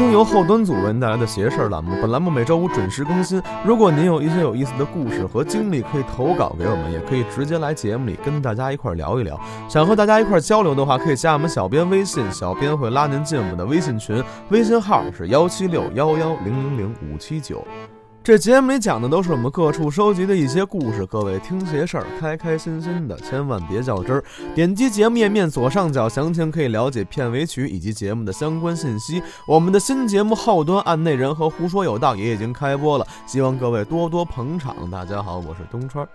听由后端组为您带来的“邪事儿”栏目。本栏目每周五准时更新。如果您有一些有意思的故事和经历，可以投稿给我们，也可以直接来节目里跟大家一块聊一聊。想和大家一块交流的话，可以加我们小编微信，小编会拉您进我们的微信群，微信号是幺七六幺幺零零零五七九。这节目里讲的都是我们各处收集的一些故事，各位听些事儿，开开心心的，千万别较真儿。点击节目页面左上角详情，可以了解片尾曲以及节目的相关信息。我们的新节目《后端案内人》和《胡说有道》也已经开播了，希望各位多多捧场。大家好，我是东川。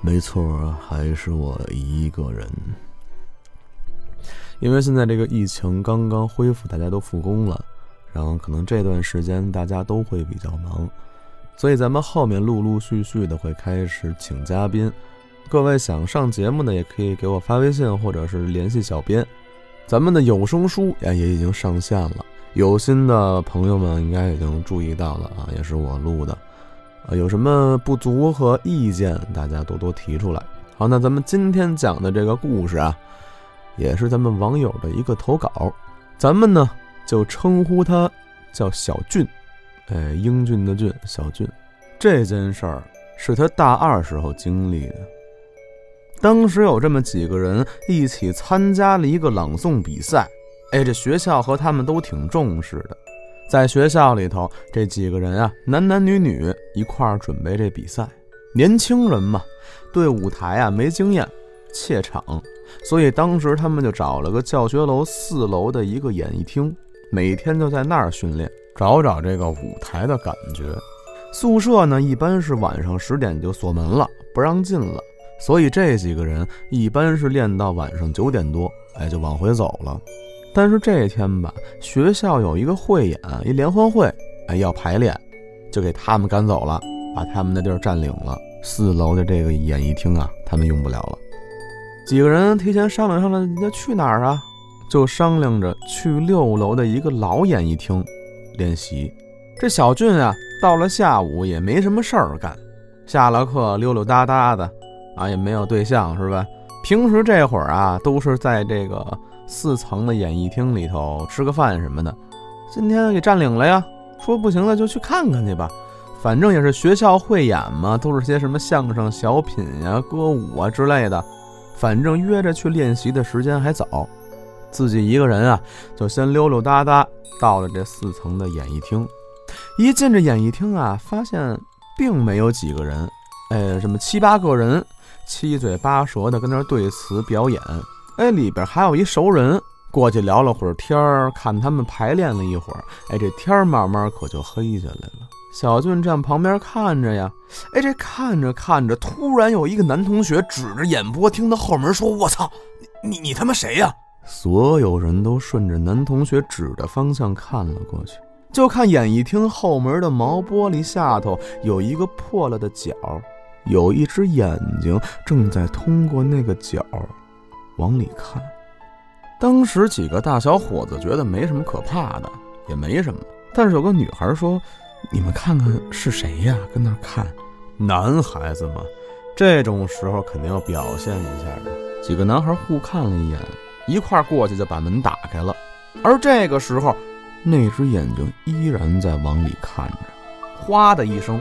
没错，还是我一个人。因为现在这个疫情刚刚恢复，大家都复工了。然后可能这段时间大家都会比较忙，所以咱们后面陆陆续续的会开始请嘉宾。各位想上节目的也可以给我发微信或者是联系小编。咱们的有声书也也已经上线了，有心的朋友们应该已经注意到了啊，也是我录的。啊，有什么不足和意见，大家多多提出来。好，那咱们今天讲的这个故事啊，也是咱们网友的一个投稿，咱们呢。就称呼他叫小俊，哎，英俊的俊，小俊。这件事儿是他大二时候经历的。当时有这么几个人一起参加了一个朗诵比赛，哎，这学校和他们都挺重视的。在学校里头，这几个人啊，男男女女一块儿准备这比赛。年轻人嘛，对舞台啊没经验，怯场，所以当时他们就找了个教学楼四楼的一个演艺厅。每天就在那儿训练，找找这个舞台的感觉。宿舍呢，一般是晚上十点就锁门了，不让进了。所以这几个人一般是练到晚上九点多，哎，就往回走了。但是这天吧，学校有一个汇演，一联欢会，哎，要排练，就给他们赶走了，把他们的地儿占领了。四楼的这个演艺厅啊，他们用不了了。几个人提前商量商量，那去哪儿啊？就商量着去六楼的一个老演艺厅练习。这小俊啊，到了下午也没什么事儿干，下了课溜溜达达的，啊，也没有对象是吧？平时这会儿啊，都是在这个四层的演艺厅里头吃个饭什么的。今天给占领了呀，说不行了就去看看去吧。反正也是学校汇演嘛，都是些什么相声、小品呀、歌舞啊之类的。反正约着去练习的时间还早。自己一个人啊，就先溜溜达达到了这四层的演艺厅。一进这演艺厅啊，发现并没有几个人，哎，这么七八个人，七嘴八舌的跟那对词表演。哎，里边还有一熟人，过去聊了会儿天儿，看他们排练了一会儿。哎，这天儿慢慢可就黑下来了。小俊站旁边看着呀，哎，这看着看着，突然有一个男同学指着演播厅的后门说：“我操，你你他妈谁呀？”所有人都顺着男同学指的方向看了过去，就看演艺厅后门的毛玻璃下头有一个破了的角，有一只眼睛正在通过那个角往里看。当时几个大小伙子觉得没什么可怕的，也没什么。但是有个女孩说：“你们看看是谁呀？跟那看。”男孩子嘛，这种时候肯定要表现一下的。几个男孩互看了一眼。一块过去就把门打开了，而这个时候，那只眼睛依然在往里看着。哗的一声，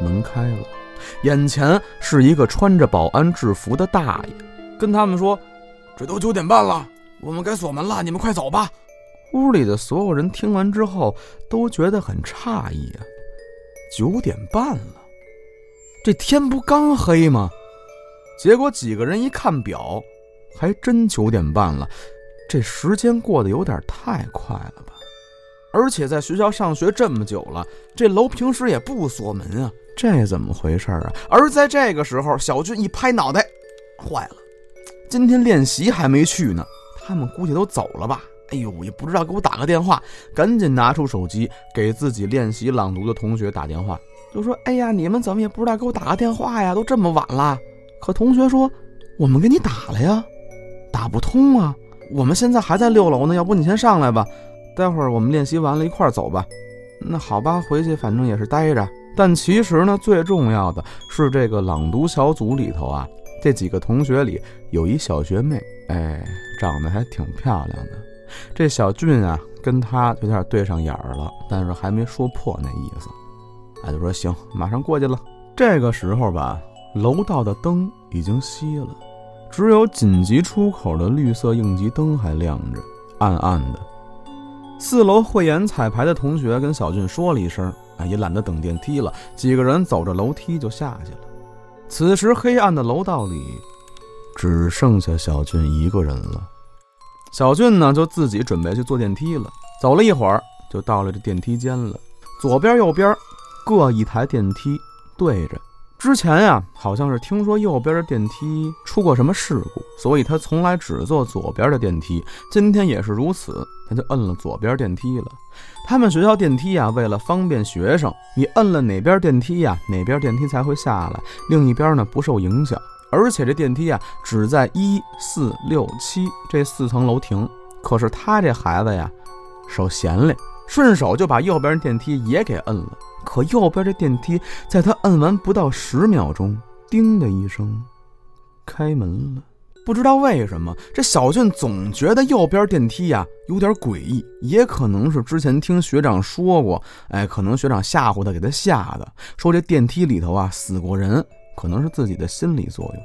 门开了，眼前是一个穿着保安制服的大爷，跟他们说：“这都九点半了，我们该锁门了，你们快走吧。”屋里的所有人听完之后都觉得很诧异啊，九点半了，这天不刚黑吗？结果几个人一看表。还真九点半了，这时间过得有点太快了吧？而且在学校上学这么久了，这楼平时也不锁门啊，这怎么回事啊？而在这个时候，小俊一拍脑袋，坏了，今天练习还没去呢，他们估计都走了吧？哎呦，也不知道给我打个电话，赶紧拿出手机给自己练习朗读的同学打电话，就说：“哎呀，你们怎么也不知道给我打个电话呀？都这么晚了。”可同学说：“我们给你打了呀。”打不通啊！我们现在还在六楼呢，要不你先上来吧，待会儿我们练习完了，一块儿走吧。那好吧，回去反正也是待着。但其实呢，最重要的是这个朗读小组里头啊，这几个同学里有一小学妹，哎，长得还挺漂亮的。这小俊啊，跟他有点对上眼儿了，但是还没说破那意思。哎，就说行，马上过去了。这个时候吧，楼道的灯已经熄了，只有紧急出口的绿色应急灯还亮着，暗暗的。四楼慧眼彩排的同学跟小俊说了一声，哎，也懒得等电梯了，几个人走着楼梯就下去了。此时黑暗的楼道里。只剩下小俊一个人了。小俊呢，就自己准备去坐电梯了。走了一会儿，就到了这电梯间了。左边、右边各一台电梯对着。之前呀，好像是听说右边的电梯出过什么事故，所以他从来只坐左边的电梯。今天也是如此，他就摁了左边电梯了。他们学校电梯呀，为了方便学生，你摁了哪边电梯呀，哪边电梯才会下来，另一边呢不受影响。而且这电梯啊，只在一四六七这四层楼停。可是他这孩子呀，手闲嘞，顺手就把右边电梯也给摁了。可右边这电梯，在他摁完不到十秒钟，叮的一声，开门了。不知道为什么，这小俊总觉得右边电梯呀有点诡异，也可能是之前听学长说过，哎，可能学长吓唬他，给他吓的，说这电梯里头啊死过人。可能是自己的心理作用，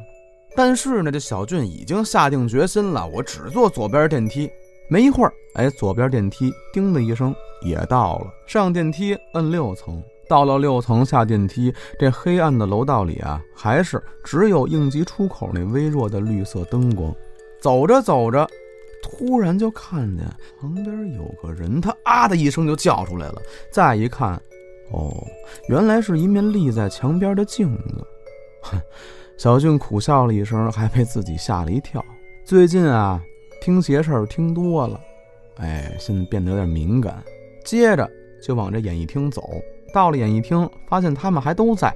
但是呢，这小俊已经下定决心了，我只坐左边电梯。没一会儿，哎，左边电梯叮的一声也到了，上电梯摁六层，到了六层下电梯，这黑暗的楼道里啊，还是只有应急出口那微弱的绿色灯光。走着走着，突然就看见旁边有个人，他啊的一声就叫出来了。再一看，哦，原来是一面立在墙边的镜子。哼，小俊苦笑了一声，还被自己吓了一跳。最近啊，听邪事儿听多了，哎，现在变得有点敏感。接着就往这演艺厅走，到了演艺厅，发现他们还都在。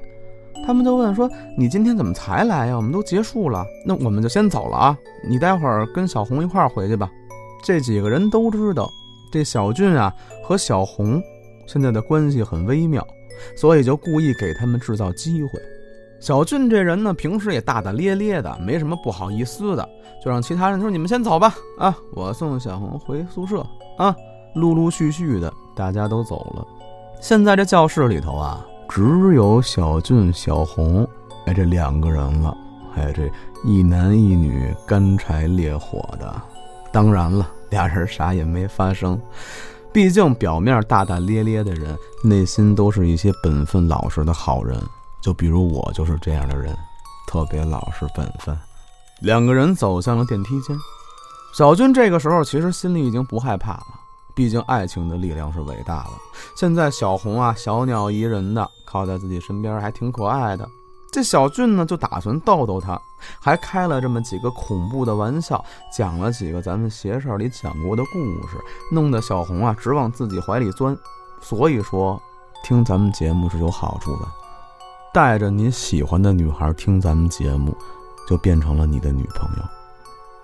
他们就问说：“你今天怎么才来呀？我们都结束了，那我们就先走了啊。你待会儿跟小红一块儿回去吧。”这几个人都知道，这小俊啊和小红现在的关系很微妙，所以就故意给他们制造机会。小俊这人呢，平时也大大咧咧的，没什么不好意思的，就让其他人说：“你们先走吧，啊，我送小红回宿舍啊。”陆陆续续的，大家都走了。现在这教室里头啊，只有小俊、小红，哎，这两个人了，还哎，这一男一女，干柴烈火的。当然了，俩人啥也没发生，毕竟表面大大咧咧的人，内心都是一些本分老实的好人。就比如我就是这样的人，特别老实本分。两个人走向了电梯间，小军这个时候其实心里已经不害怕了，毕竟爱情的力量是伟大的。现在小红啊，小鸟依人的靠在自己身边，还挺可爱的。这小俊呢，就打算逗逗她，还开了这么几个恐怖的玩笑，讲了几个咱们邪事里讲过的故事，弄得小红啊直往自己怀里钻。所以说，听咱们节目是有好处的。带着你喜欢的女孩听咱们节目，就变成了你的女朋友。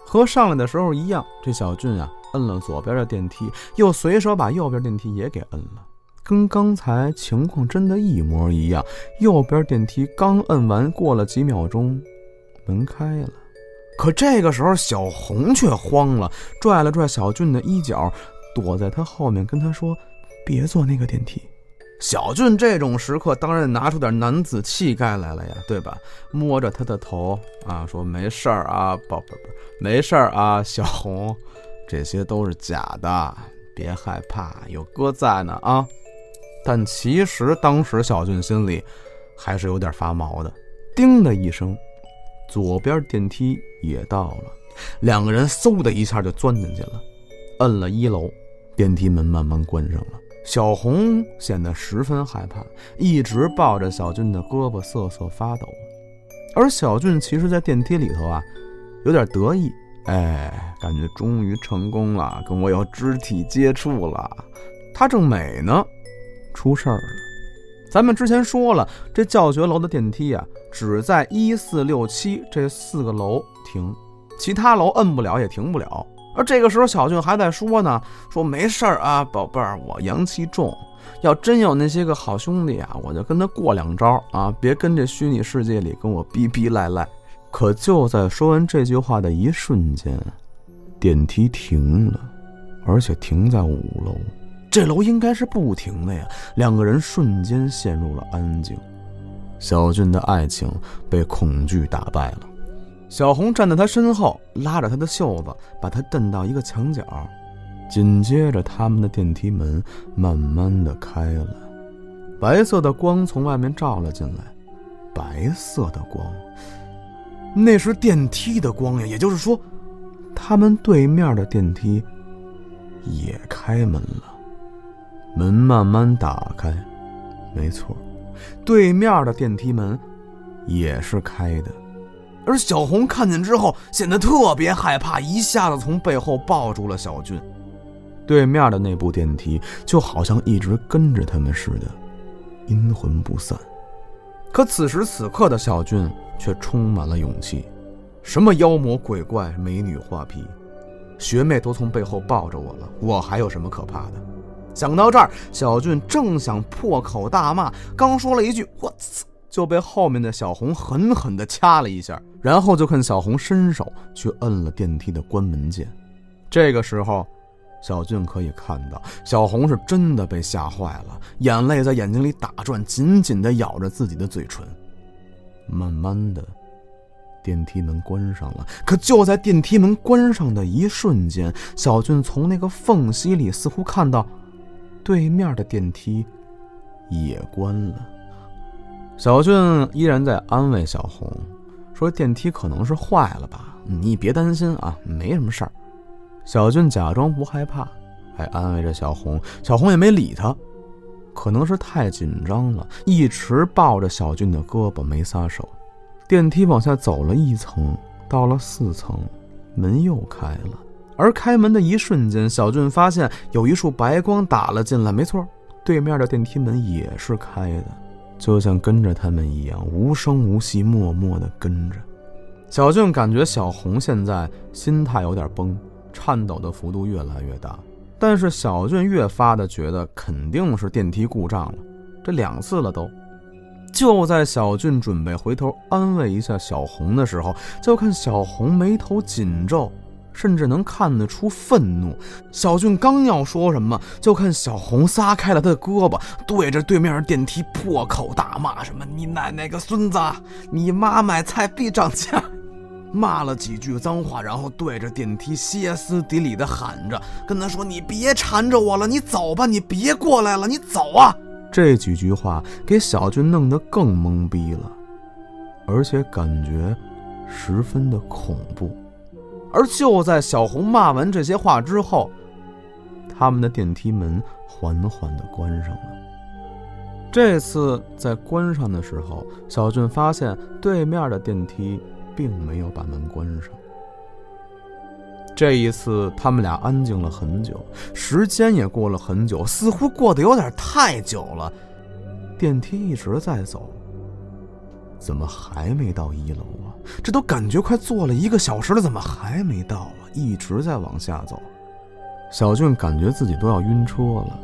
和上来的时候一样，这小俊啊，摁了左边的电梯，又随手把右边电梯也给摁了，跟刚才情况真的一模一样。右边电梯刚摁完，过了几秒钟，门开了。可这个时候，小红却慌了，拽了拽小俊的衣角，躲在他后面，跟他说：“别坐那个电梯。”小俊这种时刻当然拿出点男子气概来了呀，对吧？摸着他的头啊，说没事儿啊，宝贝儿，没事儿啊，小红，这些都是假的，别害怕，有哥在呢啊。但其实当时小俊心里还是有点发毛的。叮的一声，左边电梯也到了，两个人嗖的一下就钻进去了，摁了一楼，电梯门慢慢关上了。小红显得十分害怕，一直抱着小俊的胳膊瑟瑟发抖。而小俊其实，在电梯里头啊，有点得意，哎，感觉终于成功了，跟我有肢体接触了。他正美呢，出事儿了。咱们之前说了，这教学楼的电梯啊，只在一四六七这四个楼停，其他楼摁不了也停不了。而这个时候，小俊还在说呢，说没事儿啊，宝贝儿，我阳气重，要真有那些个好兄弟啊，我就跟他过两招啊，别跟这虚拟世界里跟我逼逼赖赖。可就在说完这句话的一瞬间，电梯停了，而且停在五楼。这楼应该是不停的呀。两个人瞬间陷入了安静。小俊的爱情被恐惧打败了。小红站在他身后，拉着他的袖子，把他蹬到一个墙角。紧接着，他们的电梯门慢慢的开了，白色的光从外面照了进来。白色的光，那是电梯的光呀。也就是说，他们对面的电梯也开门了。门慢慢打开，没错，对面的电梯门也是开的。而小红看见之后，显得特别害怕，一下子从背后抱住了小俊。对面的那部电梯就好像一直跟着他们似的，阴魂不散。可此时此刻的小俊却充满了勇气，什么妖魔鬼怪、美女画皮，学妹都从背后抱着我了，我还有什么可怕的？想到这儿，小俊正想破口大骂，刚说了一句“我操”，就被后面的小红狠狠地掐了一下，然后就看小红伸手去摁了电梯的关门键。这个时候。小俊可以看到，小红是真的被吓坏了，眼泪在眼睛里打转，紧紧地咬着自己的嘴唇。慢慢的，电梯门关上了。可就在电梯门关上的一瞬间，小俊从那个缝隙里似乎看到，对面的电梯也关了。小俊依然在安慰小红，说：“电梯可能是坏了吧，你别担心啊，没什么事儿。”小俊假装不害怕，还安慰着小红。小红也没理他，可能是太紧张了，一直抱着小俊的胳膊没撒手。电梯往下走了一层，到了四层，门又开了。而开门的一瞬间，小俊发现有一束白光打了进来。没错，对面的电梯门也是开的，就像跟着他们一样，无声无息，默默地跟着。小俊感觉小红现在心态有点崩。颤抖的幅度越来越大，但是小俊越发的觉得肯定是电梯故障了，这两次了都。就在小俊准备回头安慰一下小红的时候，就看小红眉头紧皱，甚至能看得出愤怒。小俊刚要说什么，就看小红撒开了他的胳膊，对着对面电梯破口大骂：“什么你奶奶个孙子，你妈买菜必涨价。”骂了几句脏话，然后对着电梯歇斯底里的喊着，跟他说：“你别缠着我了，你走吧，你别过来了，你走啊！”这几句话给小俊弄得更懵逼了，而且感觉十分的恐怖。而就在小红骂完这些话之后，他们的电梯门缓缓地关上了。这次在关上的时候，小俊发现对面的电梯。并没有把门关上。这一次，他们俩安静了很久，时间也过了很久，似乎过得有点太久了。电梯一直在走，怎么还没到一楼啊？这都感觉快坐了一个小时了，怎么还没到啊？一直在往下走。小俊感觉自己都要晕车了，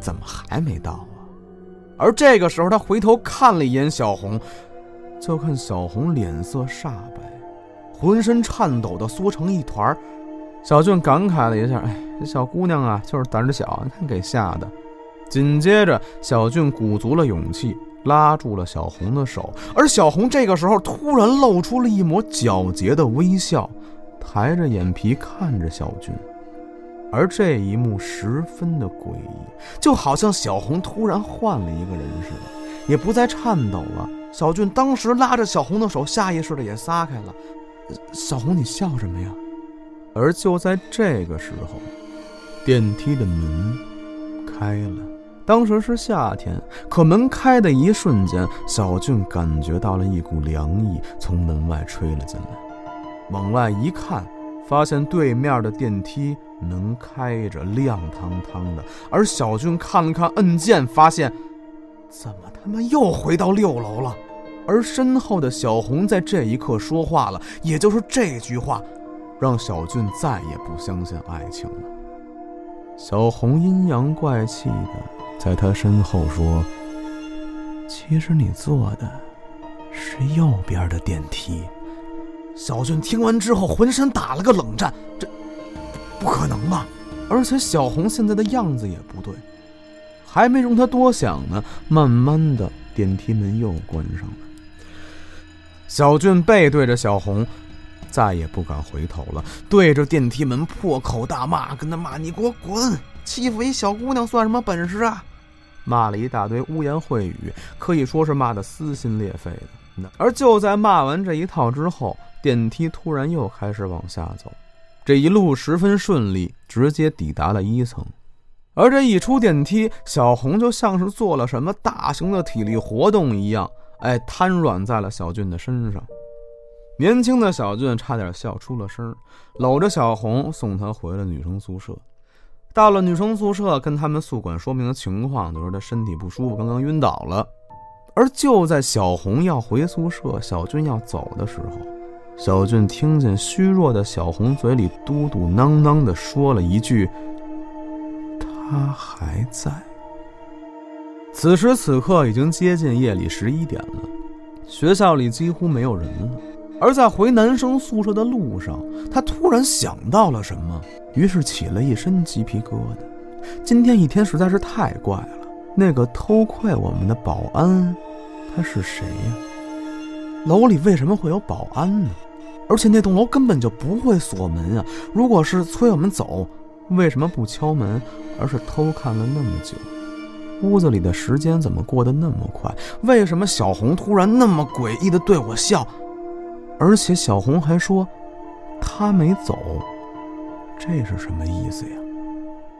怎么还没到啊？而这个时候，他回头看了一眼小红。就看小红脸色煞白，浑身颤抖的缩成一团小俊感慨了一下：“哎，这小姑娘啊，就是胆子小，你看给吓的。”紧接着，小俊鼓足了勇气，拉住了小红的手。而小红这个时候突然露出了一抹皎洁的微笑，抬着眼皮看着小俊。而这一幕十分的诡异，就好像小红突然换了一个人似的，也不再颤抖了。小俊当时拉着小红的手，下意识的也撒开了。小红，你笑什么呀？而就在这个时候，电梯的门开了。当时是夏天，可门开的一瞬间，小俊感觉到了一股凉意从门外吹了进来。往外一看，发现对面的电梯门开着，亮堂堂的。而小俊看了看按键，发现。怎么他妈又回到六楼了？而身后的小红在这一刻说话了，也就是这句话，让小俊再也不相信爱情了。小红阴阳怪气的在他身后说：“其实你坐的是右边的电梯。”小俊听完之后，浑身打了个冷战，这不可能吧？而且小红现在的样子也不对。还没容他多想呢，慢慢的电梯门又关上了。小俊背对着小红，再也不敢回头了，对着电梯门破口大骂，跟他骂：“你给我滚！欺负一小姑娘算什么本事啊？”骂了一大堆污言秽语，可以说是骂得撕心裂肺的。而就在骂完这一套之后，电梯突然又开始往下走，这一路十分顺利，直接抵达了一层。而这一出电梯，小红就像是做了什么大型的体力活动一样，哎，瘫软在了小俊的身上。年轻的小俊差点笑出了声，搂着小红送她回了女生宿舍。到了女生宿舍，跟他们宿管说明了情况，就说她身体不舒服，刚刚晕倒了。而就在小红要回宿舍，小俊要走的时候，小俊听见虚弱的小红嘴里嘟嘟囔囔地说了一句。他还在。此时此刻已经接近夜里十一点了，学校里几乎没有人了。而在回男生宿舍的路上，他突然想到了什么，于是起了一身鸡皮疙瘩。今天一天实在是太怪了。那个偷窥我们的保安，他是谁呀？楼里为什么会有保安呢？而且那栋楼根本就不会锁门呀。如果是催我们走，为什么不敲门？而是偷看了那么久，屋子里的时间怎么过得那么快？为什么小红突然那么诡异的对我笑？而且小红还说她没走，这是什么意思呀？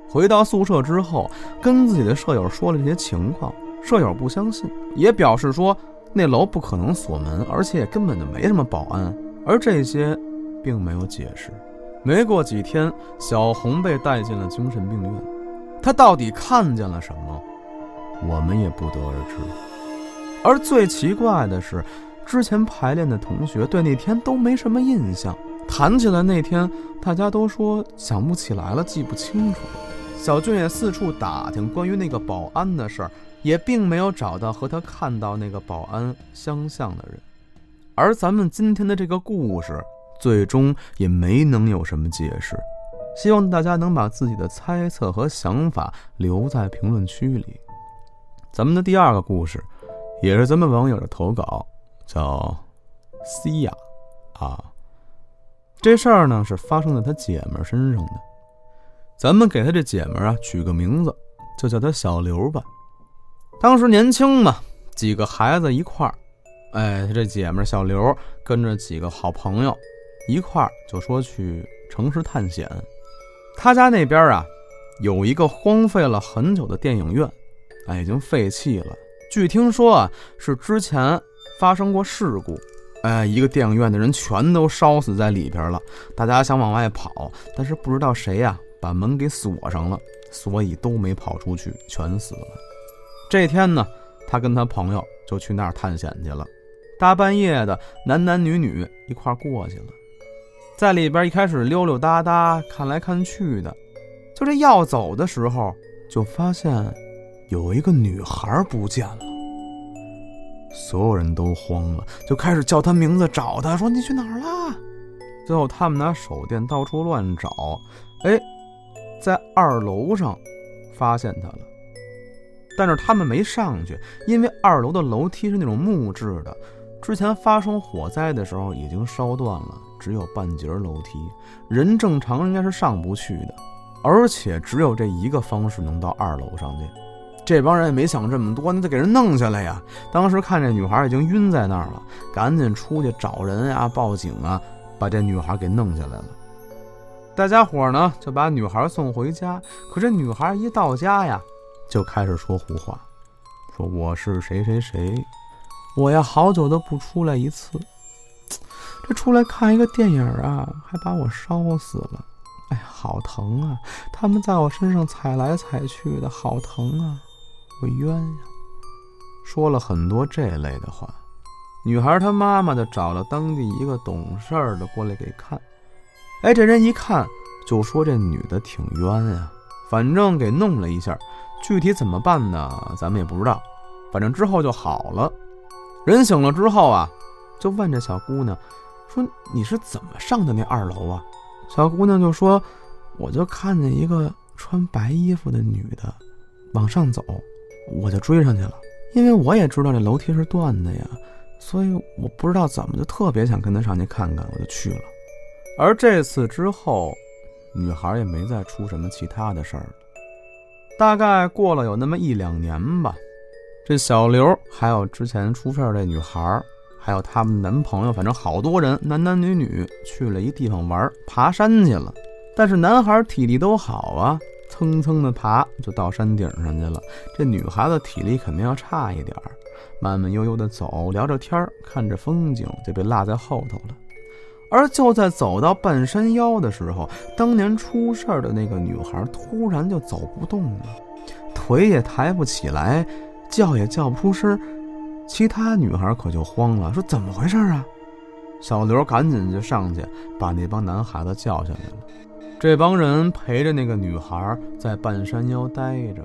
回到宿舍之后，跟自己的舍友说了这些情况，舍友不相信，也表示说那楼不可能锁门，而且根本就没什么保安，而这些并没有解释。没过几天，小红被带进了精神病院。她到底看见了什么，我们也不得而知。而最奇怪的是，之前排练的同学对那天都没什么印象。谈起来那天，大家都说想不起来了，记不清楚。小俊也四处打听关于那个保安的事儿，也并没有找到和他看到那个保安相像的人。而咱们今天的这个故事，最终也没能有什么解释。希望大家能把自己的猜测和想法留在评论区里。咱们的第二个故事，也是咱们网友的投稿，叫西亚啊。这事儿呢是发生在他姐们身上的。咱们给他这姐们啊取个名字，就叫他小刘吧。当时年轻嘛，几个孩子一块儿，哎，他这姐们小刘跟着几个好朋友一块儿就说去城市探险。他家那边啊，有一个荒废了很久的电影院，哎，已经废弃了。据听说啊，是之前发生过事故，哎，一个电影院的人全都烧死在里边了。大家想往外跑，但是不知道谁呀把门给锁上了，所以都没跑出去，全死了。这天呢，他跟他朋友就去那儿探险去了，大半夜的，男男女女一块过去了。在里边一开始溜溜达达，看来看去的，就这要走的时候，就发现有一个女孩不见了。所有人都慌了，就开始叫他名字，找他，说你去哪儿了？最后他们拿手电到处乱找，哎，在二楼上发现他了。但是他们没上去，因为二楼的楼梯是那种木质的，之前发生火灾的时候已经烧断了。只有半截楼梯，人正常应该是上不去的，而且只有这一个方式能到二楼上去。这帮人也没想这么多，那得给人弄下来呀。当时看这女孩已经晕在那儿了，赶紧出去找人呀，报警啊，把这女孩给弄下来了。大家伙呢就把女孩送回家，可这女孩一到家呀，就开始说胡话，说我是谁谁谁，我呀好久都不出来一次。这出来看一个电影啊，还把我烧死了！哎呀，好疼啊！他们在我身上踩来踩去的，好疼啊！我冤呀！说了很多这类的话。女孩她妈妈就找了当地一个懂事儿的过来给看。哎，这人一看就说这女的挺冤呀，反正给弄了一下，具体怎么办呢？咱们也不知道。反正之后就好了。人醒了之后啊，就问这小姑娘。说你是怎么上的那二楼啊？小姑娘就说：“我就看见一个穿白衣服的女的往上走，我就追上去了。因为我也知道这楼梯是断的呀，所以我不知道怎么就特别想跟她上去看看，我就去了。而这次之后，女孩也没再出什么其他的事儿了。大概过了有那么一两年吧，这小刘还有之前出事儿这女孩，还有他们男朋友，反正好多人，男男女女去了一地方玩，爬山去了。但是男孩体力都好啊，蹭蹭的爬就到山顶上去了。这女孩子体力肯定要差一点儿，慢慢悠悠的走，聊着天看着风景，就被落在后头了。而就在走到半山腰的时候，当年出事儿的那个女孩突然就走不动了，腿也抬不起来，叫也叫不出声。其他女孩可就慌了，说怎么回事啊？小刘赶紧就上去把那帮男孩子叫下来了。这帮人陪着那个女孩在半山腰待着，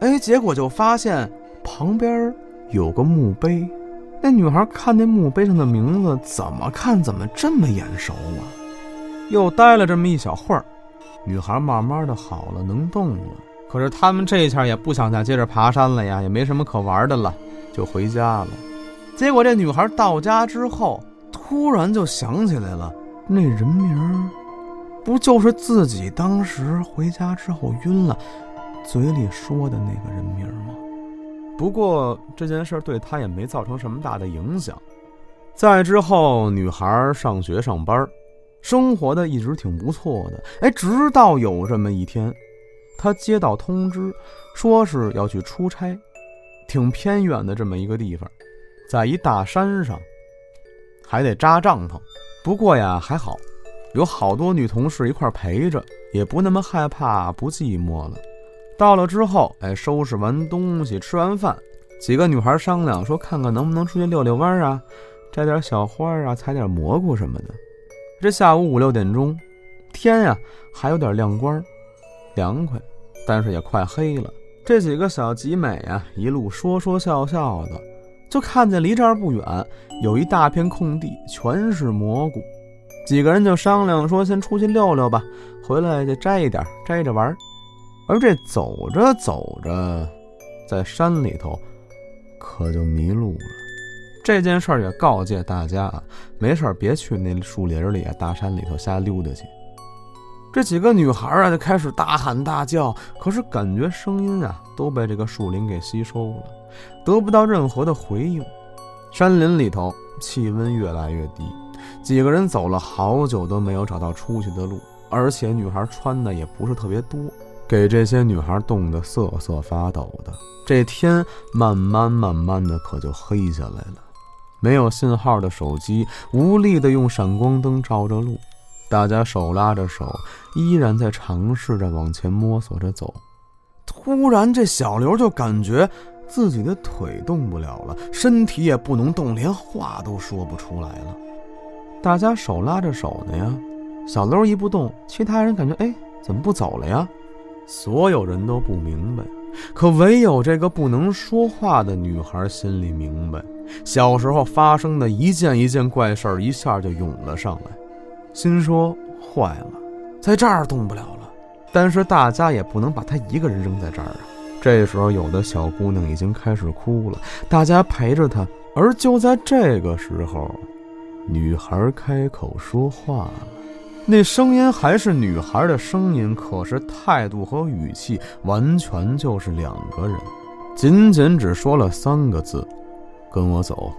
哎，结果就发现旁边有个墓碑。那女孩看那墓碑上的名字，怎么看怎么这么眼熟啊！又待了这么一小会儿，女孩慢慢的好了，能动了。可是他们这下也不想再接着爬山了呀，也没什么可玩的了，就回家了。结果这女孩到家之后，突然就想起来了，那人名不就是自己当时回家之后晕了，嘴里说的那个人名吗？不过这件事对他也没造成什么大的影响。再之后，女孩上学上班，生活的一直挺不错的。哎，直到有这么一天，她接到通知，说是要去出差，挺偏远的这么一个地方，在一大山上，还得扎帐篷。不过呀，还好，有好多女同事一块陪着，也不那么害怕，不寂寞了。到了之后，哎，收拾完东西，吃完饭，几个女孩商量说，看看能不能出去遛遛弯啊，摘点小花啊，采点蘑菇什么的。这下午五六点钟，天呀还有点亮光，凉快，但是也快黑了。这几个小集美啊，一路说说笑笑的，就看见离这儿不远有一大片空地，全是蘑菇。几个人就商量说，先出去溜溜吧，回来再摘一点，摘着玩。而这走着走着，在山里头，可就迷路了。这件事儿也告诫大家啊，没事别去那树林里啊、大山里头瞎溜达去。这几个女孩啊，就开始大喊大叫，可是感觉声音啊都被这个树林给吸收了，得不到任何的回应。山林里头气温越来越低，几个人走了好久都没有找到出去的路，而且女孩穿的也不是特别多。给这些女孩冻得瑟瑟发抖的，这天慢慢慢慢的可就黑下来了。没有信号的手机无力的用闪光灯照着路，大家手拉着手，依然在尝试着往前摸索着走。突然，这小刘就感觉自己的腿动不了了，身体也不能动，连话都说不出来了。大家手拉着手呢呀，小楼一不动，其他人感觉哎，怎么不走了呀？所有人都不明白，可唯有这个不能说话的女孩心里明白。小时候发生的一件一件怪事儿一下就涌了上来，心说坏了，在这儿动不了了。但是大家也不能把她一个人扔在这儿啊。这时候，有的小姑娘已经开始哭了，大家陪着她。而就在这个时候，女孩开口说话了。那声音还是女孩的声音，可是态度和语气完全就是两个人。仅仅只说了三个字：“跟我走。”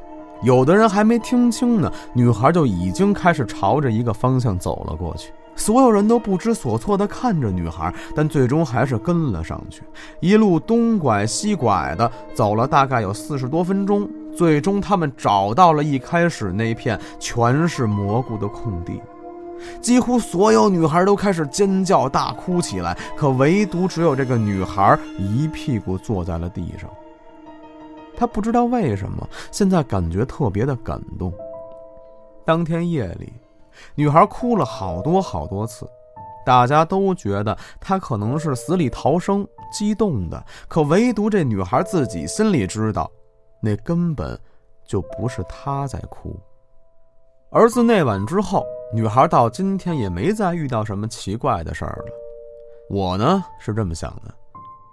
有的人还没听清呢，女孩就已经开始朝着一个方向走了过去。所有人都不知所措地看着女孩，但最终还是跟了上去。一路东拐西拐的走了大概有四十多分钟，最终他们找到了一开始那片全是蘑菇的空地。几乎所有女孩都开始尖叫大哭起来，可唯独只有这个女孩一屁股坐在了地上。她不知道为什么，现在感觉特别的感动。当天夜里，女孩哭了好多好多次，大家都觉得她可能是死里逃生，激动的。可唯独这女孩自己心里知道，那根本就不是她在哭。而自那晚之后。女孩到今天也没再遇到什么奇怪的事儿了。我呢是这么想的：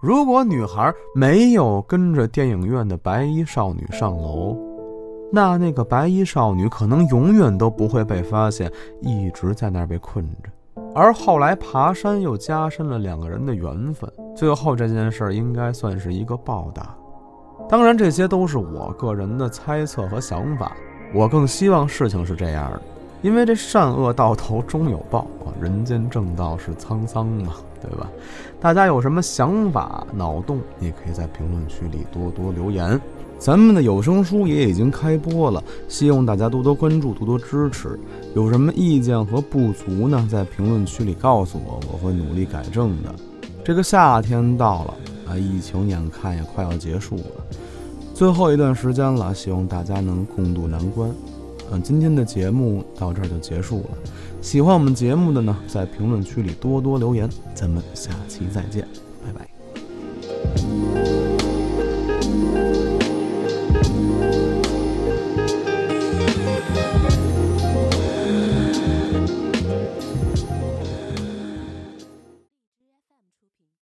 如果女孩没有跟着电影院的白衣少女上楼，那那个白衣少女可能永远都不会被发现，一直在那儿被困着。而后来爬山又加深了两个人的缘分，最后这件事应该算是一个报答。当然，这些都是我个人的猜测和想法。我更希望事情是这样的，因为这善恶到头终有报啊，人间正道是沧桑嘛，对吧？大家有什么想法、脑洞，也可以在评论区里多多留言。咱们的有声书也已经开播了，希望大家多多关注，多多支持。有什么意见和不足呢？在评论区里告诉我，我会努力改正的。这个夏天到了啊，疫情眼看也快要结束了，最后一段时间了，希望大家能共度难关。嗯，今天的节目到这儿就结束了。喜欢我们节目的呢，在评论区里多多留言。咱们下期再见，